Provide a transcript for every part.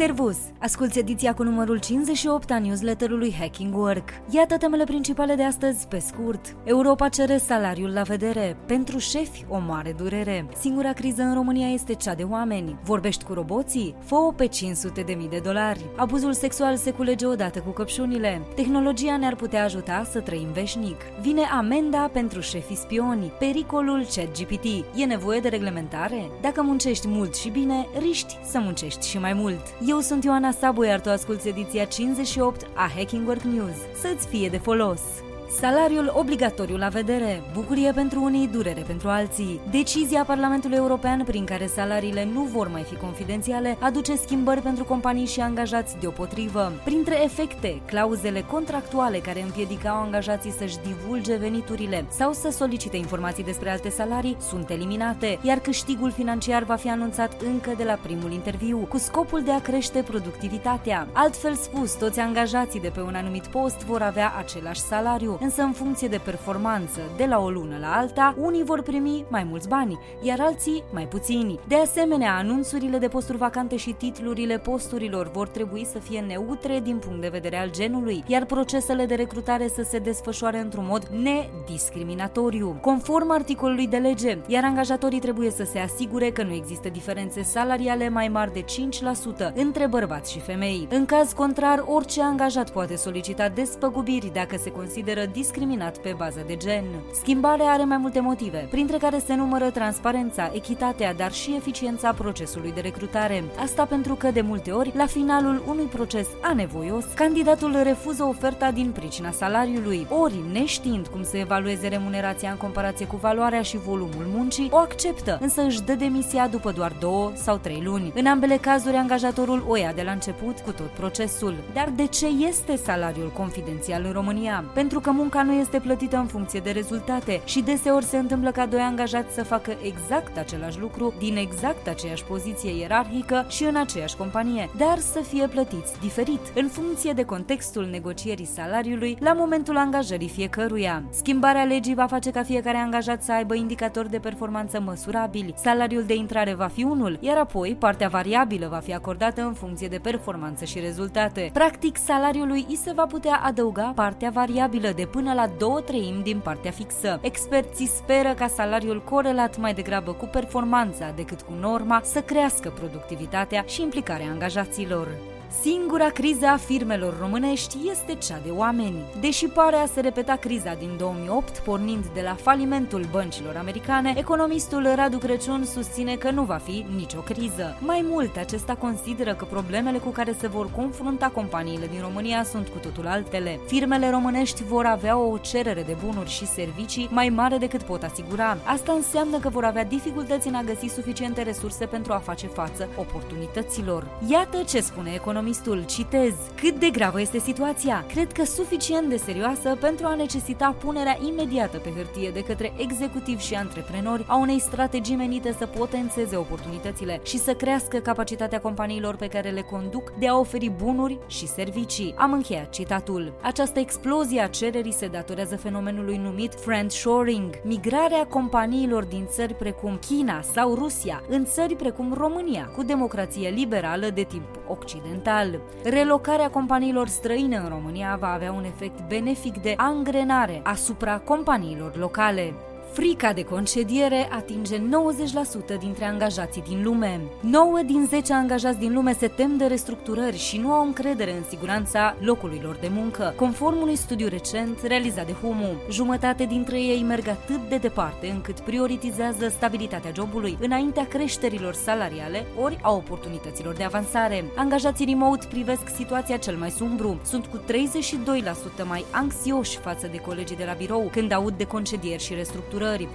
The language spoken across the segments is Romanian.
Servus! Asculți ediția cu numărul 58 a newsletterului Hacking Work. Iată temele principale de astăzi, pe scurt. Europa cere salariul la vedere. Pentru șefi, o mare durere. Singura criză în România este cea de oameni. Vorbești cu roboții? Fă-o pe 500 de mii de dolari. Abuzul sexual se culege odată cu căpșunile. Tehnologia ne-ar putea ajuta să trăim veșnic. Vine amenda pentru șefii spioni. Pericolul ChatGPT. E nevoie de reglementare? Dacă muncești mult și bine, riști să muncești și mai mult. Eu sunt Ioana Sabu, iar tu asculti ediția 58 a Hacking Work News. Să-ți fie de folos! Salariul obligatoriu la vedere, bucurie pentru unii, durere pentru alții. Decizia Parlamentului European prin care salariile nu vor mai fi confidențiale aduce schimbări pentru companii și angajați deopotrivă. Printre efecte, clauzele contractuale care împiedicau angajații să-și divulge veniturile sau să solicite informații despre alte salarii sunt eliminate, iar câștigul financiar va fi anunțat încă de la primul interviu, cu scopul de a crește productivitatea. Altfel spus, toți angajații de pe un anumit post vor avea același salariu, însă în funcție de performanță, de la o lună la alta, unii vor primi mai mulți bani, iar alții mai puțini. De asemenea, anunțurile de posturi vacante și titlurile posturilor vor trebui să fie neutre din punct de vedere al genului, iar procesele de recrutare să se desfășoare într-un mod nediscriminatoriu. Conform articolului de lege, iar angajatorii trebuie să se asigure că nu există diferențe salariale mai mari de 5% între bărbați și femei. În caz contrar, orice angajat poate solicita despăgubiri dacă se consideră discriminat pe bază de gen. Schimbarea are mai multe motive, printre care se numără transparența, echitatea, dar și eficiența procesului de recrutare. Asta pentru că, de multe ori, la finalul unui proces anevoios, candidatul refuză oferta din pricina salariului, ori, neștiind cum să evalueze remunerația în comparație cu valoarea și volumul muncii, o acceptă, însă își dă demisia după doar două sau trei luni. În ambele cazuri, angajatorul o ia de la început cu tot procesul. Dar de ce este salariul confidențial în România? Pentru că munca nu este plătită în funcție de rezultate și deseori se întâmplă ca doi angajați să facă exact același lucru din exact aceeași poziție ierarhică și în aceeași companie, dar să fie plătiți diferit, în funcție de contextul negocierii salariului la momentul angajării fiecăruia. Schimbarea legii va face ca fiecare angajat să aibă indicatori de performanță măsurabili. Salariul de intrare va fi unul, iar apoi partea variabilă va fi acordată în funcție de performanță și rezultate. Practic, salariului îi se va putea adăuga partea variabilă de până la două treimi din partea fixă. Experții speră ca salariul corelat mai degrabă cu performanța decât cu norma să crească productivitatea și implicarea angajaților. Singura criză a firmelor românești este cea de oameni. Deși pare a se repeta criza din 2008, pornind de la falimentul băncilor americane, economistul Radu Crăciun susține că nu va fi nicio criză. Mai mult, acesta consideră că problemele cu care se vor confrunta companiile din România sunt cu totul altele. Firmele românești vor avea o cerere de bunuri și servicii mai mare decât pot asigura. Asta înseamnă că vor avea dificultăți în a găsi suficiente resurse pentru a face față oportunităților. Iată ce spune economistul economistul, citez, cât de gravă este situația? Cred că suficient de serioasă pentru a necesita punerea imediată pe hârtie de către executivi și antreprenori a unei strategii menite să potențeze oportunitățile și să crească capacitatea companiilor pe care le conduc de a oferi bunuri și servicii. Am încheiat citatul. Această explozie a cererii se datorează fenomenului numit friendshoring, migrarea companiilor din țări precum China sau Rusia în țări precum România, cu democrație liberală de tip occidental capital. Relocarea companiilor străine în România va avea un efect benefic de angrenare asupra companiilor locale. Frica de concediere atinge 90% dintre angajații din lume. 9 din 10 angajați din lume se tem de restructurări și nu au încredere în siguranța locului lor de muncă. Conform unui studiu recent realizat de Humu, jumătate dintre ei merg atât de departe încât prioritizează stabilitatea jobului înaintea creșterilor salariale ori a oportunităților de avansare. Angajații remote privesc situația cel mai sumbru. Sunt cu 32% mai anxioși față de colegii de la birou când aud de concedieri și restructurări tulburări.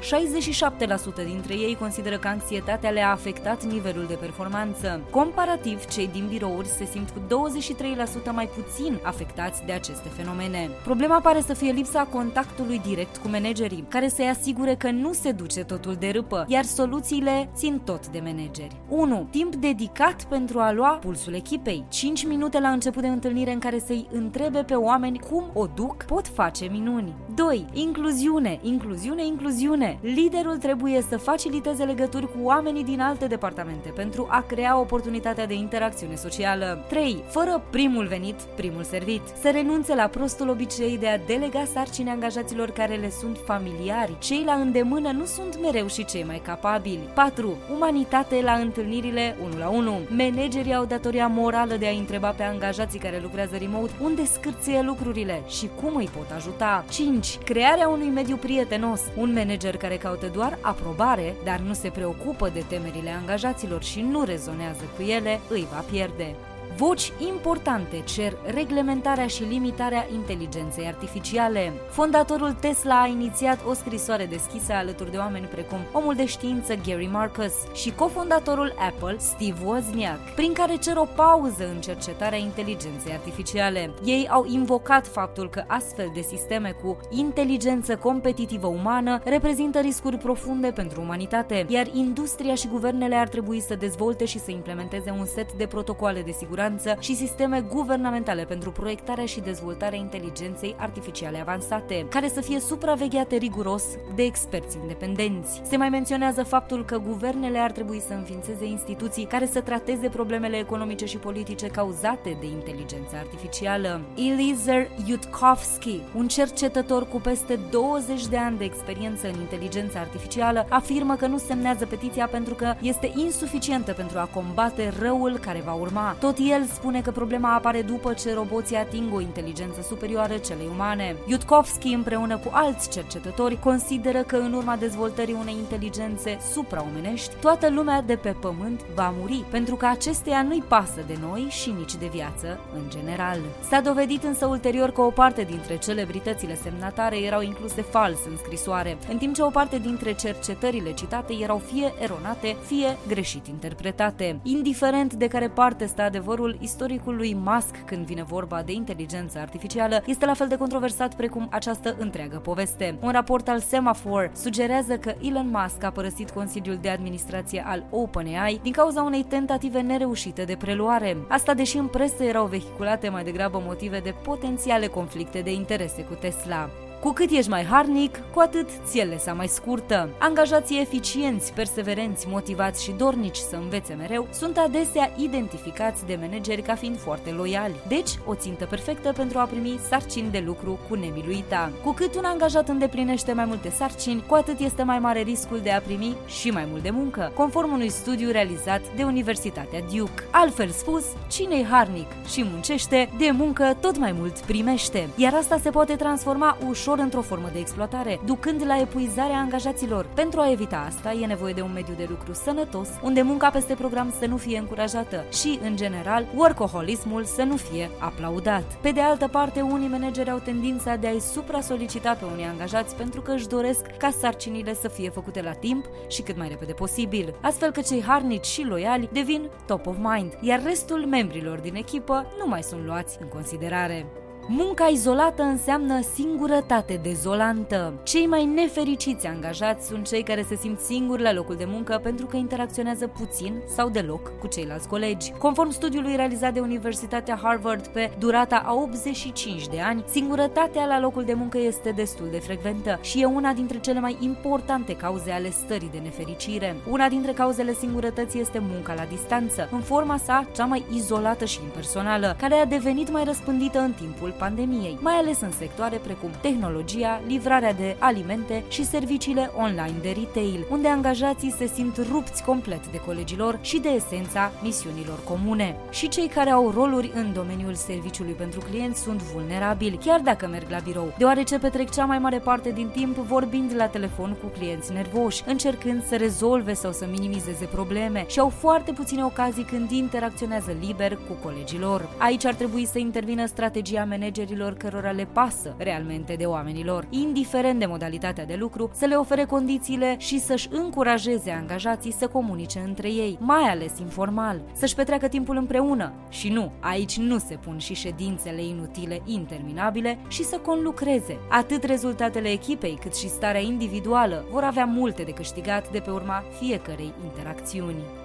67% dintre ei consideră că anxietatea le-a afectat nivelul de performanță. Comparativ, cei din birouri se simt cu 23% mai puțin afectați de aceste fenomene. Problema pare să fie lipsa contactului direct cu managerii, care să-i asigure că nu se duce totul de râpă, iar soluțiile țin tot de manageri. 1. Timp dedicat pentru a lua pulsul echipei. 5 minute la început de întâlnire în care să-i întrebe pe oameni cum o duc, pot face minuni. 2. Incluziune. Incluziune, incluziune incluziune. Liderul trebuie să faciliteze legături cu oamenii din alte departamente pentru a crea oportunitatea de interacțiune socială. 3. Fără primul venit, primul servit. Să renunțe la prostul obicei de a delega sarcini angajaților care le sunt familiari. Cei la îndemână nu sunt mereu și cei mai capabili. 4. Umanitate la întâlnirile 1 la 1. Managerii au datoria morală de a întreba pe angajații care lucrează remote unde scârție lucrurile și cum îi pot ajuta. 5. Crearea unui mediu prietenos. Un manager care caută doar aprobare, dar nu se preocupă de temerile angajaților și nu rezonează cu ele, îi va pierde. Voci importante cer reglementarea și limitarea inteligenței artificiale. Fondatorul Tesla a inițiat o scrisoare deschisă alături de oameni precum omul de știință Gary Marcus și cofondatorul Apple Steve Wozniak, prin care cer o pauză în cercetarea inteligenței artificiale. Ei au invocat faptul că astfel de sisteme cu inteligență competitivă umană reprezintă riscuri profunde pentru umanitate, iar industria și guvernele ar trebui să dezvolte și să implementeze un set de protocoale de siguranță siguranță și sisteme guvernamentale pentru proiectarea și dezvoltarea inteligenței artificiale avansate, care să fie supravegheate riguros de experți independenți. Se mai menționează faptul că guvernele ar trebui să înființeze instituții care să trateze problemele economice și politice cauzate de inteligența artificială. Eliezer Yudkowsky, un cercetător cu peste 20 de ani de experiență în inteligența artificială, afirmă că nu semnează petiția pentru că este insuficientă pentru a combate răul care va urma. Tot el spune că problema apare după ce roboții ating o inteligență superioară celei umane. Yudkovsky împreună cu alți cercetători consideră că în urma dezvoltării unei inteligențe supraomenești, toată lumea de pe pământ va muri, pentru că acesteia nu-i pasă de noi și nici de viață în general. S-a dovedit însă ulterior că o parte dintre celebritățile semnatare erau incluse fals în scrisoare, în timp ce o parte dintre cercetările citate erau fie eronate, fie greșit interpretate. Indiferent de care parte stă adevărul, adevărul istoricului Musk când vine vorba de inteligență artificială este la fel de controversat precum această întreagă poveste. Un raport al Semaphore sugerează că Elon Musk a părăsit Consiliul de Administrație al OpenAI din cauza unei tentative nereușite de preluare. Asta deși în presă erau vehiculate mai degrabă motive de potențiale conflicte de interese cu Tesla. Cu cât ești mai harnic, cu atât ți sa mai scurtă. Angajații eficienți, perseverenți, motivați și dornici să învețe mereu sunt adesea identificați de manageri ca fiind foarte loiali. Deci, o țintă perfectă pentru a primi sarcini de lucru cu nemiluita. Cu cât un angajat îndeplinește mai multe sarcini, cu atât este mai mare riscul de a primi și mai mult de muncă, conform unui studiu realizat de Universitatea Duke. Altfel spus, cine-i harnic și muncește, de muncă tot mai mult primește. Iar asta se poate transforma ușor ușor într-o formă de exploatare, ducând la epuizarea angajaților. Pentru a evita asta, e nevoie de un mediu de lucru sănătos, unde munca peste program să nu fie încurajată și, în general, workaholismul să nu fie aplaudat. Pe de altă parte, unii manageri au tendința de a-i supra-solicita pe unii angajați pentru că își doresc ca sarcinile să fie făcute la timp și cât mai repede posibil, astfel că cei harnici și loiali devin top of mind, iar restul membrilor din echipă nu mai sunt luați în considerare. Munca izolată înseamnă singurătate dezolantă. Cei mai nefericiți angajați sunt cei care se simt singuri la locul de muncă pentru că interacționează puțin sau deloc cu ceilalți colegi. Conform studiului realizat de Universitatea Harvard pe durata a 85 de ani, singurătatea la locul de muncă este destul de frecventă și e una dintre cele mai importante cauze ale stării de nefericire. Una dintre cauzele singurătății este munca la distanță, în forma sa cea mai izolată și impersonală, care a devenit mai răspândită în timpul pandemiei, mai ales în sectoare precum tehnologia, livrarea de alimente și serviciile online de retail, unde angajații se simt rupți complet de colegilor și de esența misiunilor comune. Și cei care au roluri în domeniul serviciului pentru clienți sunt vulnerabili, chiar dacă merg la birou, deoarece petrec cea mai mare parte din timp vorbind la telefon cu clienți nervoși, încercând să rezolve sau să minimizeze probleme și au foarte puține ocazii când interacționează liber cu colegii lor. Aici ar trebui să intervină strategia managementului managerilor cărora le pasă realmente de oamenilor, indiferent de modalitatea de lucru, să le ofere condițiile și să-și încurajeze angajații să comunice între ei, mai ales informal, să-și petreacă timpul împreună. Și nu, aici nu se pun și ședințele inutile, interminabile și să conlucreze. Atât rezultatele echipei cât și starea individuală vor avea multe de câștigat de pe urma fiecărei interacțiuni.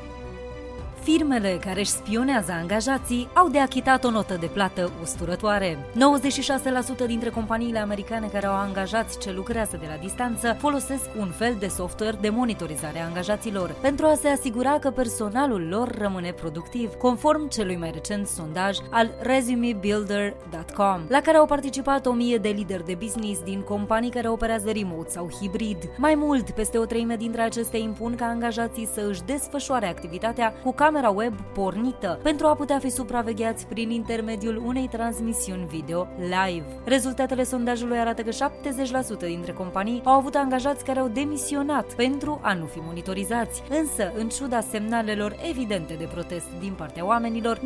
Firmele care își spionează angajații au de achitat o notă de plată usturătoare. 96% dintre companiile americane care au angajați ce lucrează de la distanță folosesc un fel de software de monitorizare a angajaților pentru a se asigura că personalul lor rămâne productiv, conform celui mai recent sondaj al resumebuilder.com, la care au participat 1000 de lideri de business din companii care operează remote sau hibrid. Mai mult, peste o treime dintre acestea impun ca angajații să își desfășoare activitatea cu camera web pornită pentru a putea fi supravegheați prin intermediul unei transmisiuni video live. Rezultatele sondajului arată că 70% dintre companii au avut angajați care au demisionat pentru a nu fi monitorizați. Însă, în ciuda semnalelor evidente de protest din partea oamenilor, 97%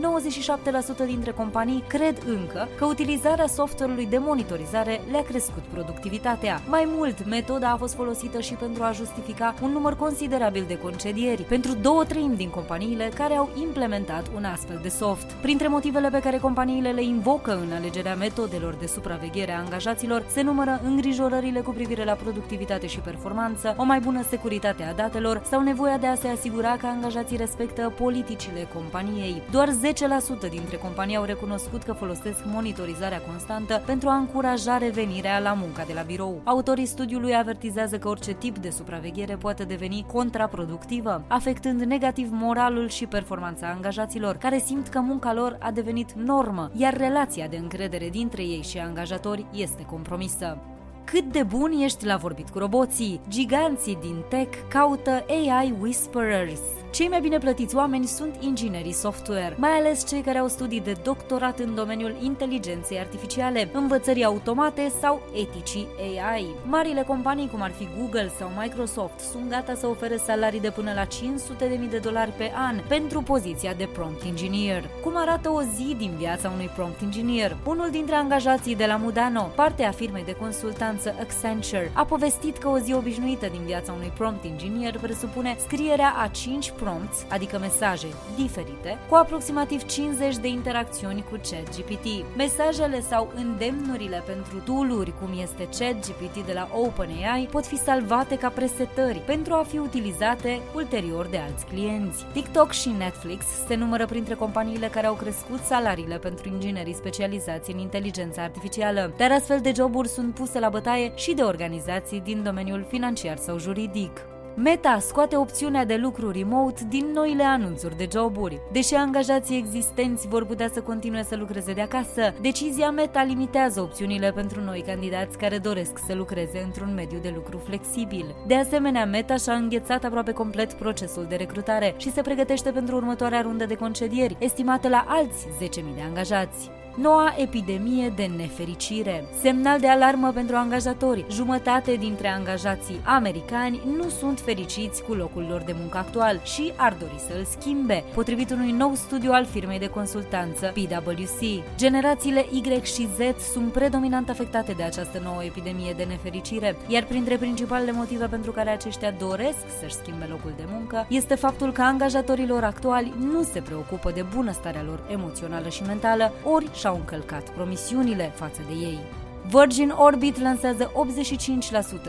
dintre companii cred încă că utilizarea software-ului de monitorizare le-a crescut productivitatea. Mai mult, metoda a fost folosită și pentru a justifica un număr considerabil de concedieri. Pentru două treimi din companiile care au implementat un astfel de soft. Printre motivele pe care companiile le invocă în alegerea metodelor de supraveghere a angajaților se numără îngrijorările cu privire la productivitate și performanță, o mai bună securitate a datelor sau nevoia de a se asigura că angajații respectă politicile companiei. Doar 10% dintre companii au recunoscut că folosesc monitorizarea constantă pentru a încuraja revenirea la munca de la birou. Autorii studiului avertizează că orice tip de supraveghere poate deveni contraproductivă, afectând negativ moralul și performanța angajaților, care simt că munca lor a devenit normă, iar relația de încredere dintre ei și angajatori este compromisă. Cât de bun ești la vorbit cu roboții? Giganții din tech caută AI Whisperers. Cei mai bine plătiți oameni sunt inginerii software, mai ales cei care au studii de doctorat în domeniul inteligenței artificiale, învățării automate sau eticii AI. Marile companii cum ar fi Google sau Microsoft sunt gata să ofere salarii de până la 500.000 de dolari pe an pentru poziția de prompt engineer. Cum arată o zi din viața unui prompt engineer? Unul dintre angajații de la Mudano, parte a firmei de consultanță Accenture, a povestit că o zi obișnuită din viața unui prompt engineer presupune scrierea a 5 prompts, adică mesaje diferite, cu aproximativ 50 de interacțiuni cu ChatGPT. Mesajele sau îndemnurile pentru tooluri cum este ChatGPT de la OpenAI pot fi salvate ca presetări pentru a fi utilizate ulterior de alți clienți. TikTok și Netflix se numără printre companiile care au crescut salariile pentru inginerii specializați în inteligența artificială, dar astfel de joburi sunt puse la bătaie și de organizații din domeniul financiar sau juridic. Meta scoate opțiunea de lucru remote din noile anunțuri de joburi. Deși angajații existenți vor putea să continue să lucreze de acasă, decizia Meta limitează opțiunile pentru noi candidați care doresc să lucreze într-un mediu de lucru flexibil. De asemenea, Meta și-a înghețat aproape complet procesul de recrutare și se pregătește pentru următoarea rundă de concedieri, estimată la alți 10.000 de angajați. Noua epidemie de nefericire. Semnal de alarmă pentru angajatori. Jumătate dintre angajații americani nu sunt fericiți cu locul lor de muncă actual și ar dori să îl schimbe, potrivit unui nou studiu al firmei de consultanță PwC. Generațiile Y și Z sunt predominant afectate de această nouă epidemie de nefericire, iar printre principalele motive pentru care aceștia doresc să-și schimbe locul de muncă este faptul că angajatorilor actuali nu se preocupă de bunăstarea lor emoțională și mentală, ori și-au încălcat promisiunile față de ei. Virgin Orbit lansează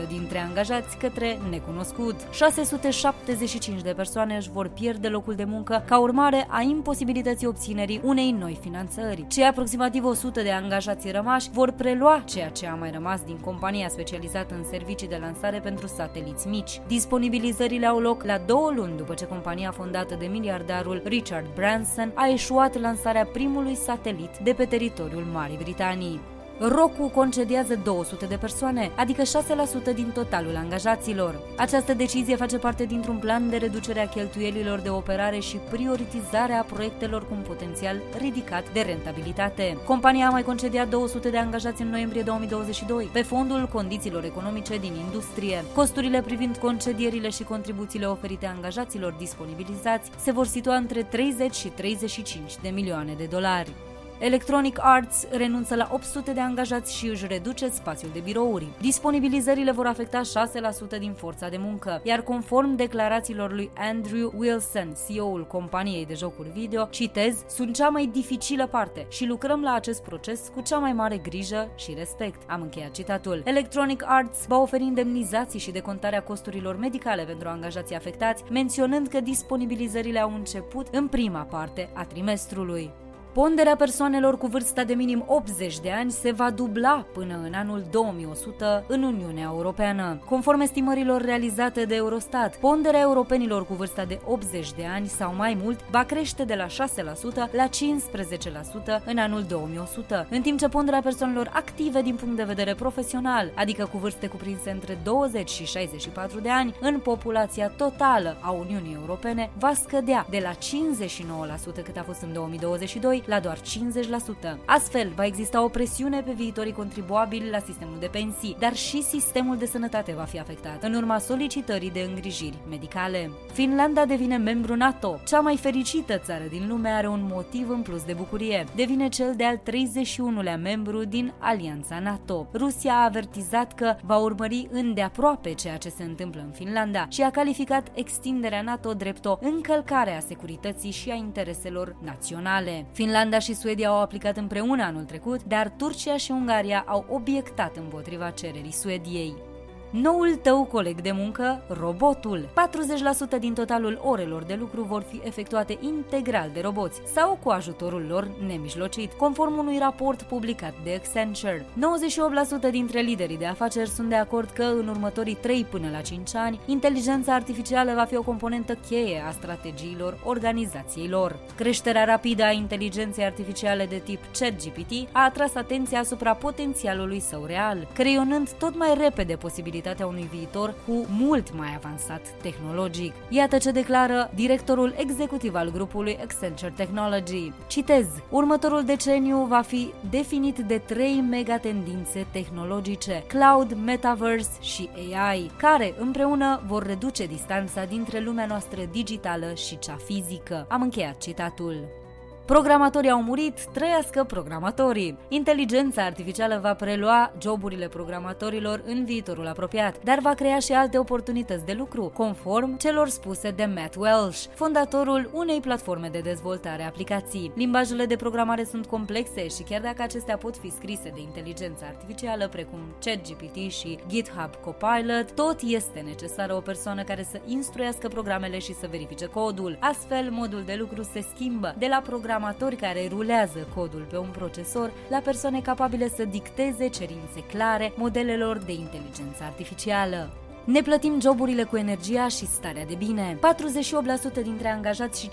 85% dintre angajați către necunoscut. 675 de persoane își vor pierde locul de muncă ca urmare a imposibilității obținerii unei noi finanțări. Cei aproximativ 100 de angajați rămași vor prelua ceea ce a mai rămas din compania specializată în servicii de lansare pentru sateliți mici. Disponibilizările au loc la două luni după ce compania fondată de miliardarul Richard Branson a eșuat lansarea primului satelit de pe teritoriul Marii Britanii. Roku concediază 200 de persoane, adică 6% din totalul angajaților. Această decizie face parte dintr-un plan de reducere a cheltuielilor de operare și prioritizare a proiectelor cu un potențial ridicat de rentabilitate. Compania a mai concediat 200 de angajați în noiembrie 2022, pe fondul condițiilor economice din industrie. Costurile privind concedierile și contribuțiile oferite angajaților disponibilizați se vor situa între 30 și 35 de milioane de dolari. Electronic Arts renunță la 800 de angajați și își reduce spațiul de birouri. Disponibilizările vor afecta 6% din forța de muncă, iar conform declarațiilor lui Andrew Wilson, CEO-ul companiei de jocuri video, citez, sunt cea mai dificilă parte și lucrăm la acest proces cu cea mai mare grijă și respect. Am încheiat citatul. Electronic Arts va oferi indemnizații și decontarea costurilor medicale pentru angajații afectați, menționând că disponibilizările au început în prima parte a trimestrului. Ponderea persoanelor cu vârsta de minim 80 de ani se va dubla până în anul 2100 în Uniunea Europeană. Conform estimărilor realizate de Eurostat, ponderea europenilor cu vârsta de 80 de ani sau mai mult va crește de la 6% la 15% în anul 2100, în timp ce ponderea persoanelor active din punct de vedere profesional, adică cu vârste cuprinse între 20 și 64 de ani, în populația totală a Uniunii Europene va scădea de la 59% cât a fost în 2022 la doar 50%. Astfel, va exista o presiune pe viitorii contribuabili la sistemul de pensii, dar și sistemul de sănătate va fi afectat, în urma solicitării de îngrijiri medicale. Finlanda devine membru NATO. Cea mai fericită țară din lume are un motiv în plus de bucurie. Devine cel de-al 31-lea membru din Alianța NATO. Rusia a avertizat că va urmări îndeaproape ceea ce se întâmplă în Finlanda și a calificat extinderea NATO drept o încălcare a securității și a intereselor naționale. Finlanda Finlanda și Suedia au aplicat împreună anul trecut, dar Turcia și Ungaria au obiectat împotriva cererii Suediei. Noul tău coleg de muncă, robotul. 40% din totalul orelor de lucru vor fi efectuate integral de roboți sau cu ajutorul lor nemijlocit, conform unui raport publicat de Accenture. 98% dintre liderii de afaceri sunt de acord că în următorii 3 până la 5 ani, inteligența artificială va fi o componentă cheie a strategiilor organizației lor. Creșterea rapidă a inteligenței artificiale de tip ChatGPT a atras atenția asupra potențialului său real, creionând tot mai repede posibilitatea posibilitatea unui viitor cu mult mai avansat tehnologic. Iată ce declară directorul executiv al grupului Accenture Technology. Citez, următorul deceniu va fi definit de trei megatendințe tehnologice, cloud, metaverse și AI, care împreună vor reduce distanța dintre lumea noastră digitală și cea fizică. Am încheiat citatul. Programatorii au murit, trăiască programatorii. Inteligența artificială va prelua joburile programatorilor în viitorul apropiat, dar va crea și alte oportunități de lucru, conform celor spuse de Matt Welsh, fondatorul unei platforme de dezvoltare a aplicații. Limbajele de programare sunt complexe și chiar dacă acestea pot fi scrise de inteligență artificială, precum ChatGPT și GitHub Copilot, tot este necesară o persoană care să instruiască programele și să verifice codul. Astfel, modul de lucru se schimbă de la program programatori care rulează codul pe un procesor la persoane capabile să dicteze cerințe clare modelelor de inteligență artificială. Ne plătim joburile cu energia și starea de bine. 48% dintre angajați și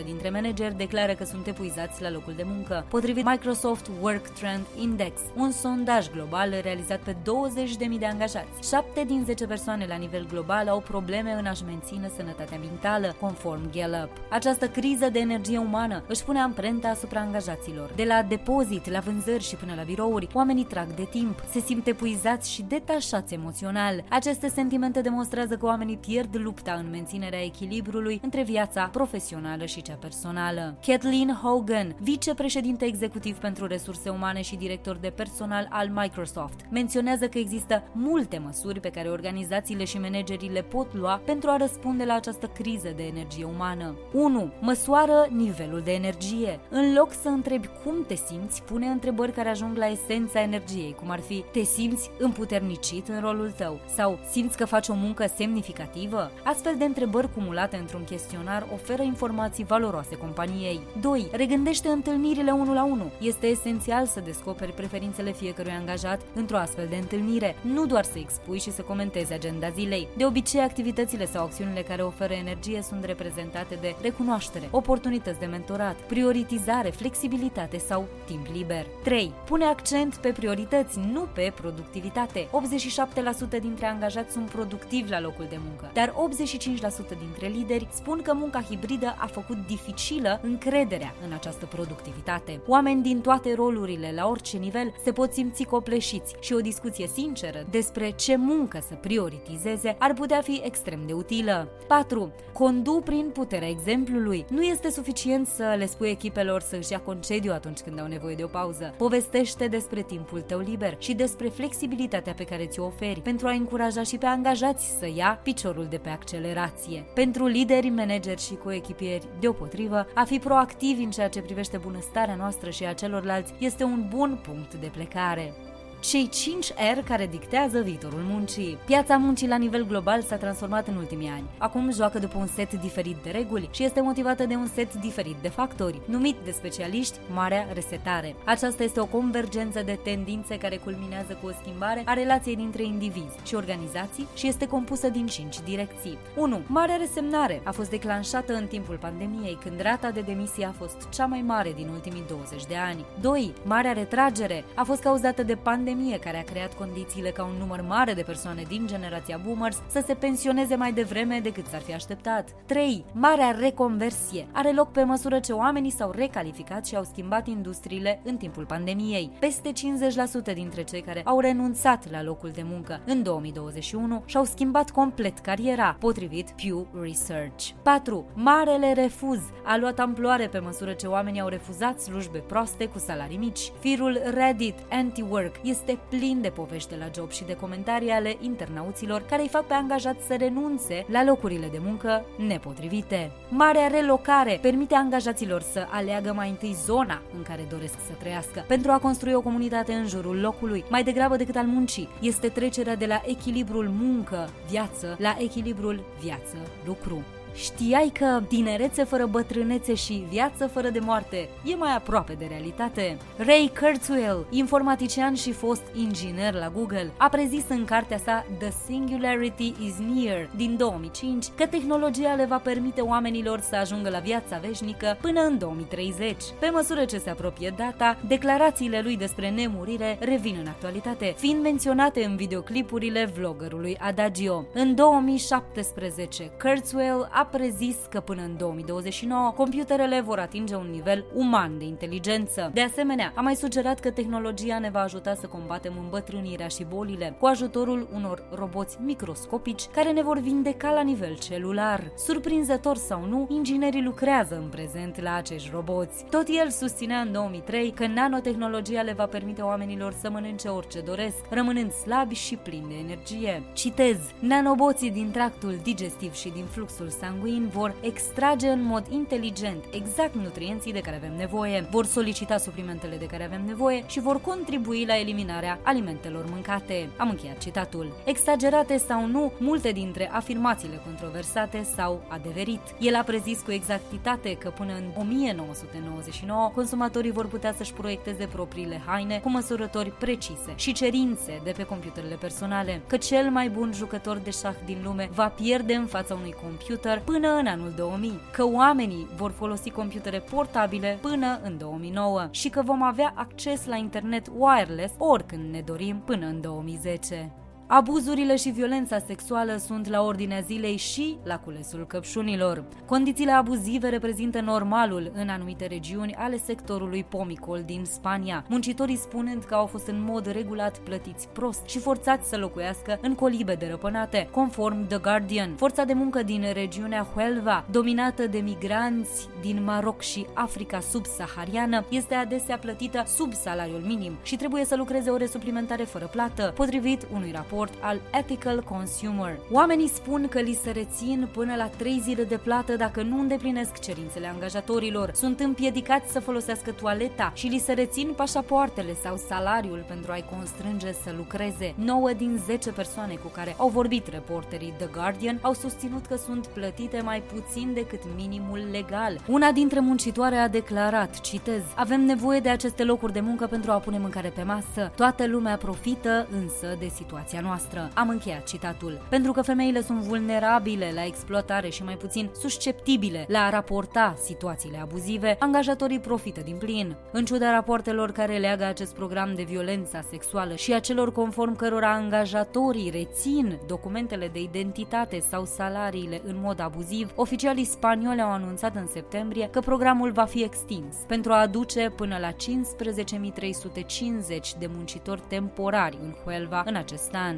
53% dintre manageri declară că sunt epuizați la locul de muncă, potrivit Microsoft Work Trend Index, un sondaj global realizat pe 20.000 de angajați. 7 din 10 persoane la nivel global au probleme în a-și menține sănătatea mentală, conform Gallup. Această criză de energie umană își pune amprenta asupra angajaților. De la depozit, la vânzări și până la birouri, oamenii trag de timp, se simt epuizați și detașați emoțional. Aceste sentimente demonstrează că oamenii pierd lupta în menținerea echilibrului între viața profesională și cea personală. Kathleen Hogan, vicepreședinte executiv pentru resurse umane și director de personal al Microsoft, menționează că există multe măsuri pe care organizațiile și managerii le pot lua pentru a răspunde la această criză de energie umană. 1. Măsoară nivelul de energie. În loc să întrebi cum te simți, pune întrebări care ajung la esența energiei, cum ar fi te simți împuternicit în rolul tău sau Simți că faci o muncă semnificativă? Astfel de întrebări cumulate într-un chestionar oferă informații valoroase companiei. 2. Regândește întâlnirile 1 la 1. Este esențial să descoperi preferințele fiecărui angajat într-o astfel de întâlnire, nu doar să expui și să comentezi agenda zilei. De obicei, activitățile sau acțiunile care oferă energie sunt reprezentate de recunoaștere, oportunități de mentorat, prioritizare, flexibilitate sau timp liber. 3. Pune accent pe priorități, nu pe productivitate. 87% dintre angajați angajați sunt productivi la locul de muncă, dar 85% dintre lideri spun că munca hibridă a făcut dificilă încrederea în această productivitate. Oameni din toate rolurile, la orice nivel, se pot simți copleșiți și o discuție sinceră despre ce muncă să prioritizeze ar putea fi extrem de utilă. 4. Condu prin puterea exemplului. Nu este suficient să le spui echipelor să își ia concediu atunci când au nevoie de o pauză. Povestește despre timpul tău liber și despre flexibilitatea pe care ți-o oferi pentru a încuraja și pe angajați să ia piciorul de pe accelerație. Pentru lideri, manageri și coechipieri, deopotrivă, a fi proactivi în ceea ce privește bunăstarea noastră și a celorlalți este un bun punct de plecare cei 5 R care dictează viitorul muncii. Piața muncii la nivel global s-a transformat în ultimii ani. Acum joacă după un set diferit de reguli și este motivată de un set diferit de factori, numit de specialiști Marea Resetare. Aceasta este o convergență de tendințe care culminează cu o schimbare a relației dintre indivizi și organizații și este compusă din 5 direcții. 1. Marea resemnare a fost declanșată în timpul pandemiei, când rata de demisie a fost cea mai mare din ultimii 20 de ani. 2. Marea retragere a fost cauzată de pandemie pandemie care a creat condițiile ca un număr mare de persoane din generația boomers să se pensioneze mai devreme decât s-ar fi așteptat. 3. Marea reconversie are loc pe măsură ce oamenii s-au recalificat și au schimbat industriile în timpul pandemiei. Peste 50% dintre cei care au renunțat la locul de muncă în 2021 și-au schimbat complet cariera, potrivit Pew Research. 4. Marele refuz a luat amploare pe măsură ce oamenii au refuzat slujbe proaste cu salarii mici. Firul Reddit Anti-Work este este plin de povești de la job și de comentarii ale internauților care îi fac pe angajați să renunțe la locurile de muncă nepotrivite. Marea relocare permite angajaților să aleagă mai întâi zona în care doresc să trăiască pentru a construi o comunitate în jurul locului, mai degrabă decât al muncii. Este trecerea de la echilibrul muncă-viață la echilibrul viață-lucru. Știai că tinerețe fără bătrânețe și viață fără de moarte e mai aproape de realitate? Ray Kurzweil, informatician și fost inginer la Google, a prezis în cartea sa The Singularity is Near din 2005 că tehnologia le va permite oamenilor să ajungă la viața veșnică până în 2030. Pe măsură ce se apropie data, declarațiile lui despre nemurire revin în actualitate, fiind menționate în videoclipurile vloggerului Adagio. În 2017, Kurzweil a prezis că până în 2029 computerele vor atinge un nivel uman de inteligență. De asemenea, a mai sugerat că tehnologia ne va ajuta să combatem îmbătrânirea și bolile cu ajutorul unor roboți microscopici care ne vor vindeca la nivel celular. Surprinzător sau nu, inginerii lucrează în prezent la acești roboți. Tot el susținea în 2003 că nanotehnologia le va permite oamenilor să mănânce orice doresc, rămânând slabi și plini de energie. Citez, nanoboții din tractul digestiv și din fluxul sanguin sanguin vor extrage în mod inteligent exact nutrienții de care avem nevoie, vor solicita suplimentele de care avem nevoie și vor contribui la eliminarea alimentelor mâncate. Am încheiat citatul. Exagerate sau nu, multe dintre afirmațiile controversate s-au adeverit. El a prezis cu exactitate că până în 1999 consumatorii vor putea să-și proiecteze propriile haine cu măsurători precise și cerințe de pe computerele personale, că cel mai bun jucător de șah din lume va pierde în fața unui computer până în anul 2000, că oamenii vor folosi computere portabile până în 2009 și că vom avea acces la internet wireless oricând ne dorim până în 2010. Abuzurile și violența sexuală sunt la ordinea zilei și la culesul căpșunilor. Condițiile abuzive reprezintă normalul în anumite regiuni ale sectorului pomicol din Spania, muncitorii spunând că au fost în mod regulat plătiți prost și forțați să locuiască în colibe derăpânate, conform The Guardian. Forța de muncă din regiunea Huelva, dominată de migranți din Maroc și Africa subsahariană, este adesea plătită sub salariul minim și trebuie să lucreze ore suplimentare fără plată, potrivit unui raport raport al Ethical Consumer. Oamenii spun că li se rețin până la 3 zile de plată dacă nu îndeplinesc cerințele angajatorilor. Sunt împiedicați să folosească toaleta și li se rețin pașapoartele sau salariul pentru a-i constrânge să lucreze. 9 din 10 persoane cu care au vorbit reporterii The Guardian au susținut că sunt plătite mai puțin decât minimul legal. Una dintre muncitoare a declarat, citez, avem nevoie de aceste locuri de muncă pentru a pune mâncare pe masă. Toată lumea profită însă de situația noastră. Am încheiat citatul. Pentru că femeile sunt vulnerabile la exploatare și mai puțin susceptibile la a raporta situațiile abuzive, angajatorii profită din plin. În ciuda rapoartelor care leagă acest program de violența sexuală și a celor conform cărora angajatorii rețin documentele de identitate sau salariile în mod abuziv, oficialii spanioli au anunțat în septembrie că programul va fi extins pentru a aduce până la 15.350 de muncitori temporari în Huelva în acest an,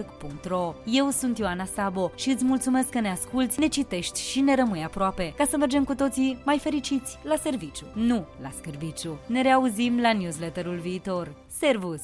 news.hackingwork.ro Eu sunt Ioana Sabo și îți mulțumesc că ne asculti, ne citești și ne rămâi aproape, ca să mergem cu toții mai fericiți la serviciu, nu la scârbiciu. Ne reauzim la newsletterul viitor. Servus!